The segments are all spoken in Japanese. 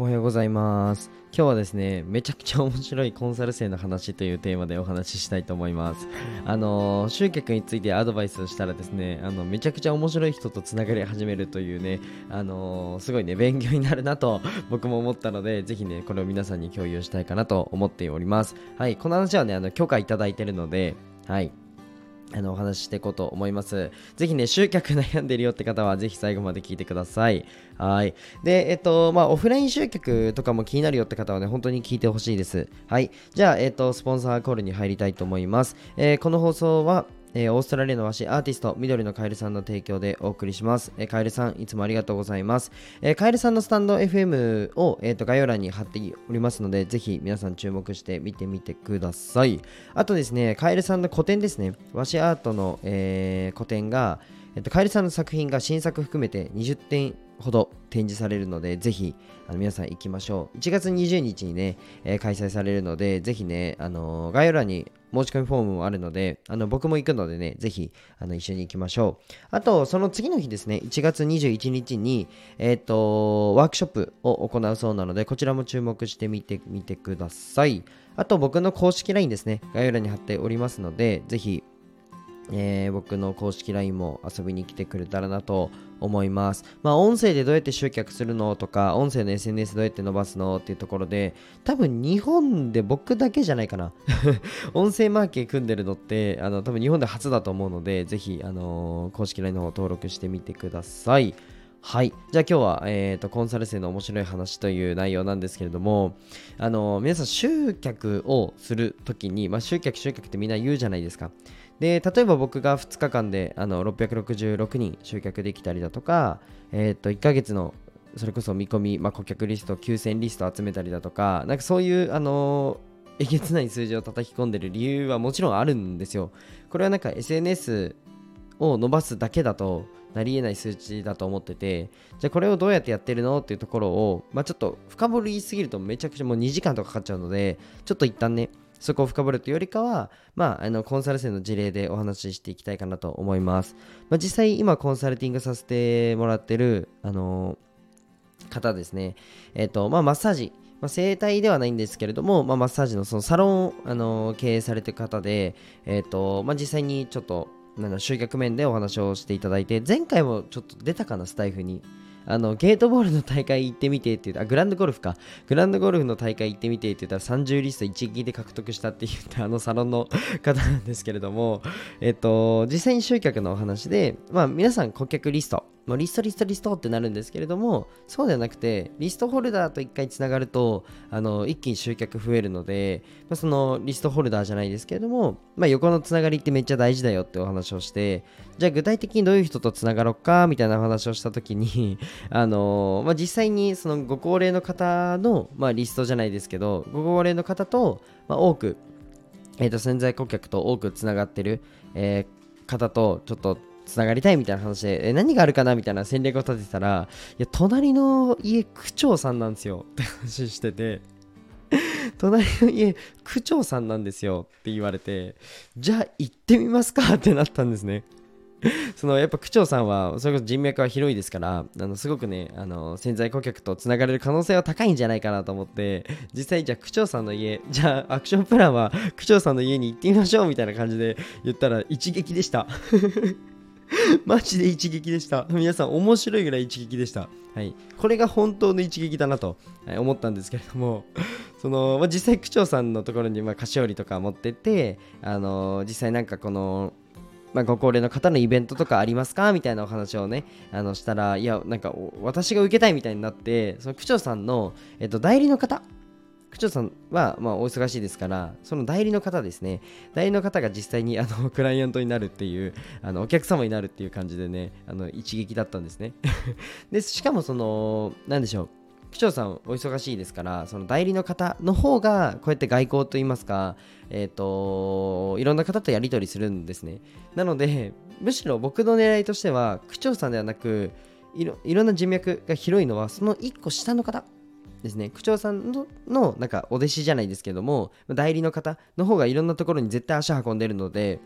おはようございます。今日はですねめちゃくちゃ面白いコンサル生の話というテーマでお話ししたいと思います。あの集客についてアドバイスをしたらですねあのめちゃくちゃ面白い人とつながり始めるというねあのすごいね勉強になるなと僕も思ったのでぜひねこれを皆さんに共有したいかなと思っております。はいこの話はねあの許可いただいてるのではい。あのお話ししていこうと思います。ぜひね、集客悩んでるよって方は、ぜひ最後まで聞いてください。はい。で、えっと、まあ、オフライン集客とかも気になるよって方はね、本当に聞いてほしいです。はい。じゃあ、えっと、スポンサーコールに入りたいと思います。えー、この放送は、えー、オーストラリアの和紙アーティスト、緑のカエルさんの提供でお送りします。えー、カエルさん、いつもありがとうございます。えー、カエルさんのスタンド FM を、えーと、概要欄に貼っておりますので、ぜひ皆さん注目して見てみてください。あとですね、カエルさんの個展ですね、和紙アートの、えー、個展が、えっと、カエルさんの作品が新作含めて20点ほど展示されるので、ぜひあの皆さん行きましょう。1月20日にね、えー、開催されるので、ぜひね、あのー、概要欄に申し込みフォームもあるので、あの僕も行くのでね、ぜひあの一緒に行きましょう。あと、その次の日ですね、1月21日に、え、ー、と、ワークショップを行うそうなので、こちらも注目してみてみてください。あと、僕の公式 LINE ですね、概要欄に貼っておりますので、ぜひえー、僕の公式 LINE も遊びに来てくれたらなと思います。まあ、音声でどうやって集客するのとか、音声の SNS どうやって伸ばすのっていうところで、多分日本で僕だけじゃないかな。音声マーケー組んでるのって、あの多分日本で初だと思うので、ぜひ、あのー、公式 LINE の方登録してみてください。はい。じゃあ今日は、えーと、コンサル生の面白い話という内容なんですけれども、あのー、皆さん集客をするときに、まあ、集客集客ってみんな言うじゃないですか。で例えば僕が2日間であの666人集客できたりだとか、えー、と1ヶ月のそれこそ見込み、まあ、顧客リスト9000リスト集めたりだとかなんかそういうあのえげつない数字を叩き込んでる理由はもちろんあるんですよ。これはなんか SNS を伸ばすだけだとなり得ない数値だと思っててじゃあこれをどうやってやってるのっていうところを、まあ、ちょっと深掘りすぎるとめちゃくちゃもう2時間とかかかっちゃうのでちょっと一旦ねそこを深掘るというよりかは、まあ、あのコンサル生の事例でお話ししていきたいかなと思います。まあ、実際今コンサルティングさせてもらってる、あの、方ですね。えっ、ー、と、まあ、マッサージ。まあ、整体ではないんですけれども、まあ、マッサージのそのサロンを、あの、経営されてる方で、えっ、と、まあ、実際にちょっとなん、集客面でお話をしていただいて、前回もちょっと出たかな、スタイフに。あのゲートボールの大会行ってみてって言ったあグランドゴルフか。グランドゴルフの大会行ってみてって言ったら30リスト一撃で獲得したって言ったあのサロンの方なんですけれどもえっと実際に集客のお話でまあ皆さん顧客リストもうリストリストリストってなるんですけれどもそうではなくてリストホルダーと一回つながるとあの一気に集客増えるので、まあ、そのリストホルダーじゃないですけれども、まあ、横のつながりってめっちゃ大事だよってお話をしてじゃあ具体的にどういう人とつながろうかみたいな話をした時に あの、まあ、実際にそのご高齢の方の、まあ、リストじゃないですけどご高齢の方と、まあ、多くえー、と潜在顧客と多くつながってる、えー、方とちょっとつながりたいみたいな話で、え何があるかなみたいな戦略を立ててたら、いや、隣の家、区長さんなんですよ。って話してて、隣の家、区長さんなんですよ。って言われて、じゃあ行ってみますか。ってなったんですね。そのやっぱ区長さんはそれこそ人脈は広いですからあのすごくねあの潜在顧客とつながれる可能性は高いんじゃないかなと思って実際じゃあ区長さんの家じゃあアクションプランは区長さんの家に行ってみましょうみたいな感じで言ったら一撃でした。マジで一撃でした。皆さん面白いぐらい一撃でした。はい。これが本当の一撃だなと思ったんですけれども、その、まあ、実際区長さんのところにまあ菓子折りとか持ってって、あのー、実際なんかこの、まあ、ご高齢の方のイベントとかありますか？みたいなお話をね、あのしたら、いや、なんか私が受けたいみたいになって、その区長さんの、えっと、代理の方区長さんは、まあ、お忙しいですから、その代理の方ですね、代理の方が実際にあの クライアントになるっていう、あのお客様になるっていう感じでね、あの一撃だったんですね。で、しかもその、なんでしょう、区長さんお忙しいですから、その代理の方の方が、こうやって外交といいますか、えっ、ー、と、いろんな方とやり取りするんですね。なので、むしろ僕の狙いとしては、区長さんではなく、いろいろんな人脈が広いのは、その1個下の方ですね。区長さんののなんかお弟子じゃないですけども代理の方の方がいろんなところに絶対足運んでるので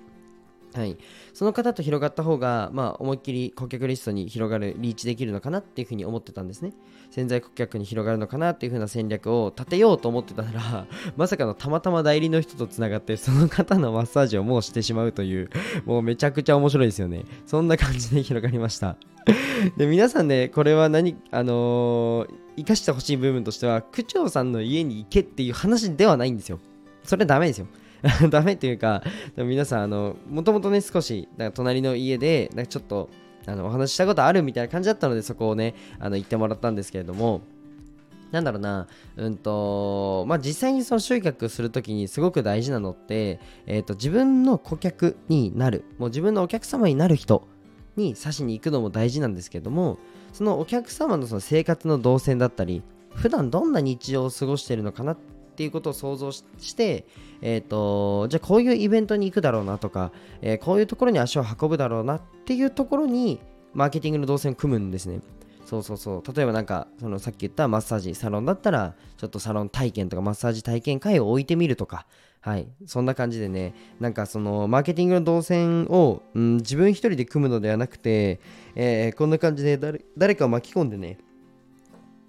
はい、その方と広がった方が、まあ、思いっきり顧客リストに広がるリーチできるのかなっていうふうに思ってたんですね。潜在顧客に広がるのかなっていう風な戦略を立てようと思ってたら まさかのたまたま代理の人とつながってその方のマッサージをもうしてしまうというもうめちゃくちゃ面白いですよね。そんな感じで広がりました。で皆さんねこれは何あのー、生かしてほしい部分としては区長さんの家に行けっていう話ではないんですよ。それはダメですよ。ダメっていうか、でも皆さん、あの、もともとね、少し、なんか隣の家で、なんかちょっと、あの、お話ししたことあるみたいな感じだったので、そこをね、あの、言ってもらったんですけれども、なんだろうな、うんと、まあ、実際にその集客するときにすごく大事なのって、えっ、ー、と、自分の顧客になる、もう自分のお客様になる人に指しに行くのも大事なんですけども、そのお客様のその生活の動線だったり、普段どんな日常を過ごしているのかなっっていうことを想像して、えーと、じゃあこういうイベントに行くだろうなとか、えー、こういうところに足を運ぶだろうなっていうところにマーケティングの動線を組むんですね。そうそうそう。例えばなんか、そのさっき言ったマッサージ、サロンだったら、ちょっとサロン体験とかマッサージ体験会を置いてみるとか、はい。そんな感じでね、なんかそのマーケティングの動線を、うん、自分一人で組むのではなくて、えー、こんな感じで誰誰かを巻き込んでね、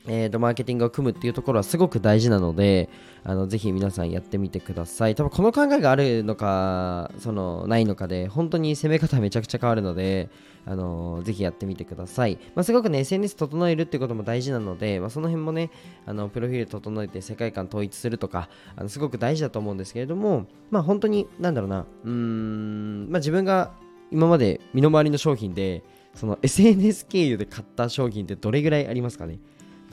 えーと、マーケティングを組むっていうところはすごく大事なので、あのぜひ皆さんやってみてください。多分この考えがあるのか、そのないのかで、本当に攻め方めちゃくちゃ変わるので、あのぜひやってみてください。まあ、すごくね、SNS 整えるっていうことも大事なので、まあ、その辺もね、あのプロフィール整えて世界観統一するとか、あのすごく大事だと思うんですけれども、まあ本当に、なんだろうな、うーん、まあ自分が今まで身の回りの商品で、その SNS 経由で買った商品ってどれぐらいありますかね？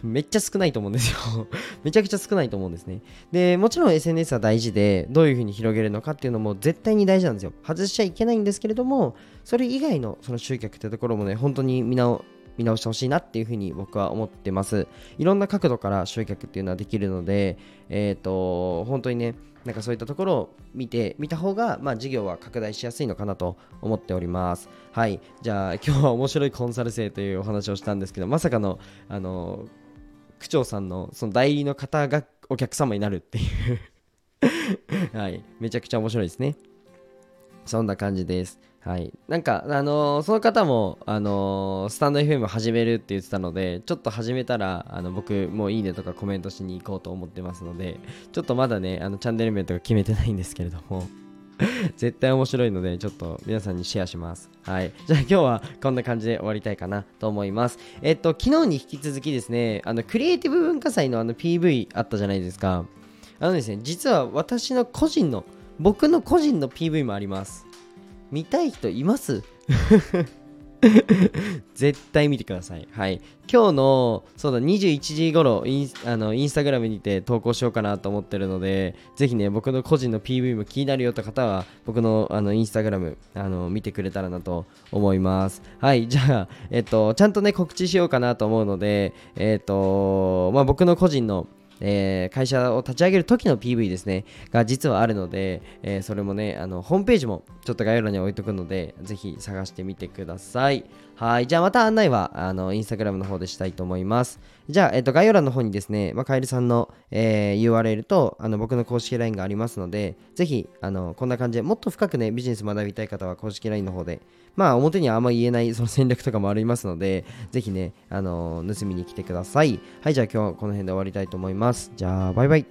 めっちゃ少ないと思うんですよ めちゃくちゃ少ないと思うんですね。で、もちろん SNS は大事で、どういう風に広げるのかっていうのも絶対に大事なんですよ。外しちゃいけないんですけれども、それ以外のその集客ってところもね、本当に見直見直してほしいなっていうふうに僕は思ってます。いろんな角度から集客っていうのはできるので、えっ、ー、と、本当にね、なんかそういったところを見て、見た方が、まあ、事業は拡大しやすいのかなと思っております。はい。じゃあ、今日は面白いコンサル生というお話をしたんですけど、まさかの、あの、区長さんのその代理の方がお客様になるっていう はい、めちゃくちゃ面白いですね。そんな感じです。はい。なんか、あのー、その方も、あのー、スタンド FM 始めるって言ってたので、ちょっと始めたら、あの、僕、もういいねとかコメントしに行こうと思ってますので、ちょっとまだね、あの、チャンネル名とか決めてないんですけれども、絶対面白いので、ちょっと皆さんにシェアします。はい。じゃあ今日はこんな感じで終わりたいかなと思います。えっと、昨日に引き続きですね、あの、クリエイティブ文化祭のあの PV あったじゃないですか。あのですね、実は私の個人の、僕の個人の PV もあります。見たい人います？絶対見てください。はい。今日の、そうだ、21時頃インあの、インスタグラムにて投稿しようかなと思ってるので、ぜひね、僕の個人の PV も気になるよって方は、僕のあのインスタグラム、あの、見てくれたらなと思います。はい。じゃあ、えっと、ちゃんとね、告知しようかなと思うので、えっと、まあ、僕の個人の、えー、会社を立ち上げる時の PV ですね、が実はあるので、えー、それもね、あの、ホームページもちょっと概要欄に置いとくので、ぜひ探してみてください。はい。じゃあまた案内は、あの、インスタグラムの方でしたいと思います。じゃあ、えっと、概要欄の方にですね、まあ、カエルさんの、えー、URL と、あの、僕の公式 LINE がありますので、ぜひ、あの、こんな感じでもっと深くね、ビジネス学びたい方は公式 LINE の方で、まあ、表にはあんま言えないその戦略とかもありますので、ぜひね、あの盗みに来てください。はい、じゃあ今日はこの辺で終わりたいと思います。じゃあ、バイバイ。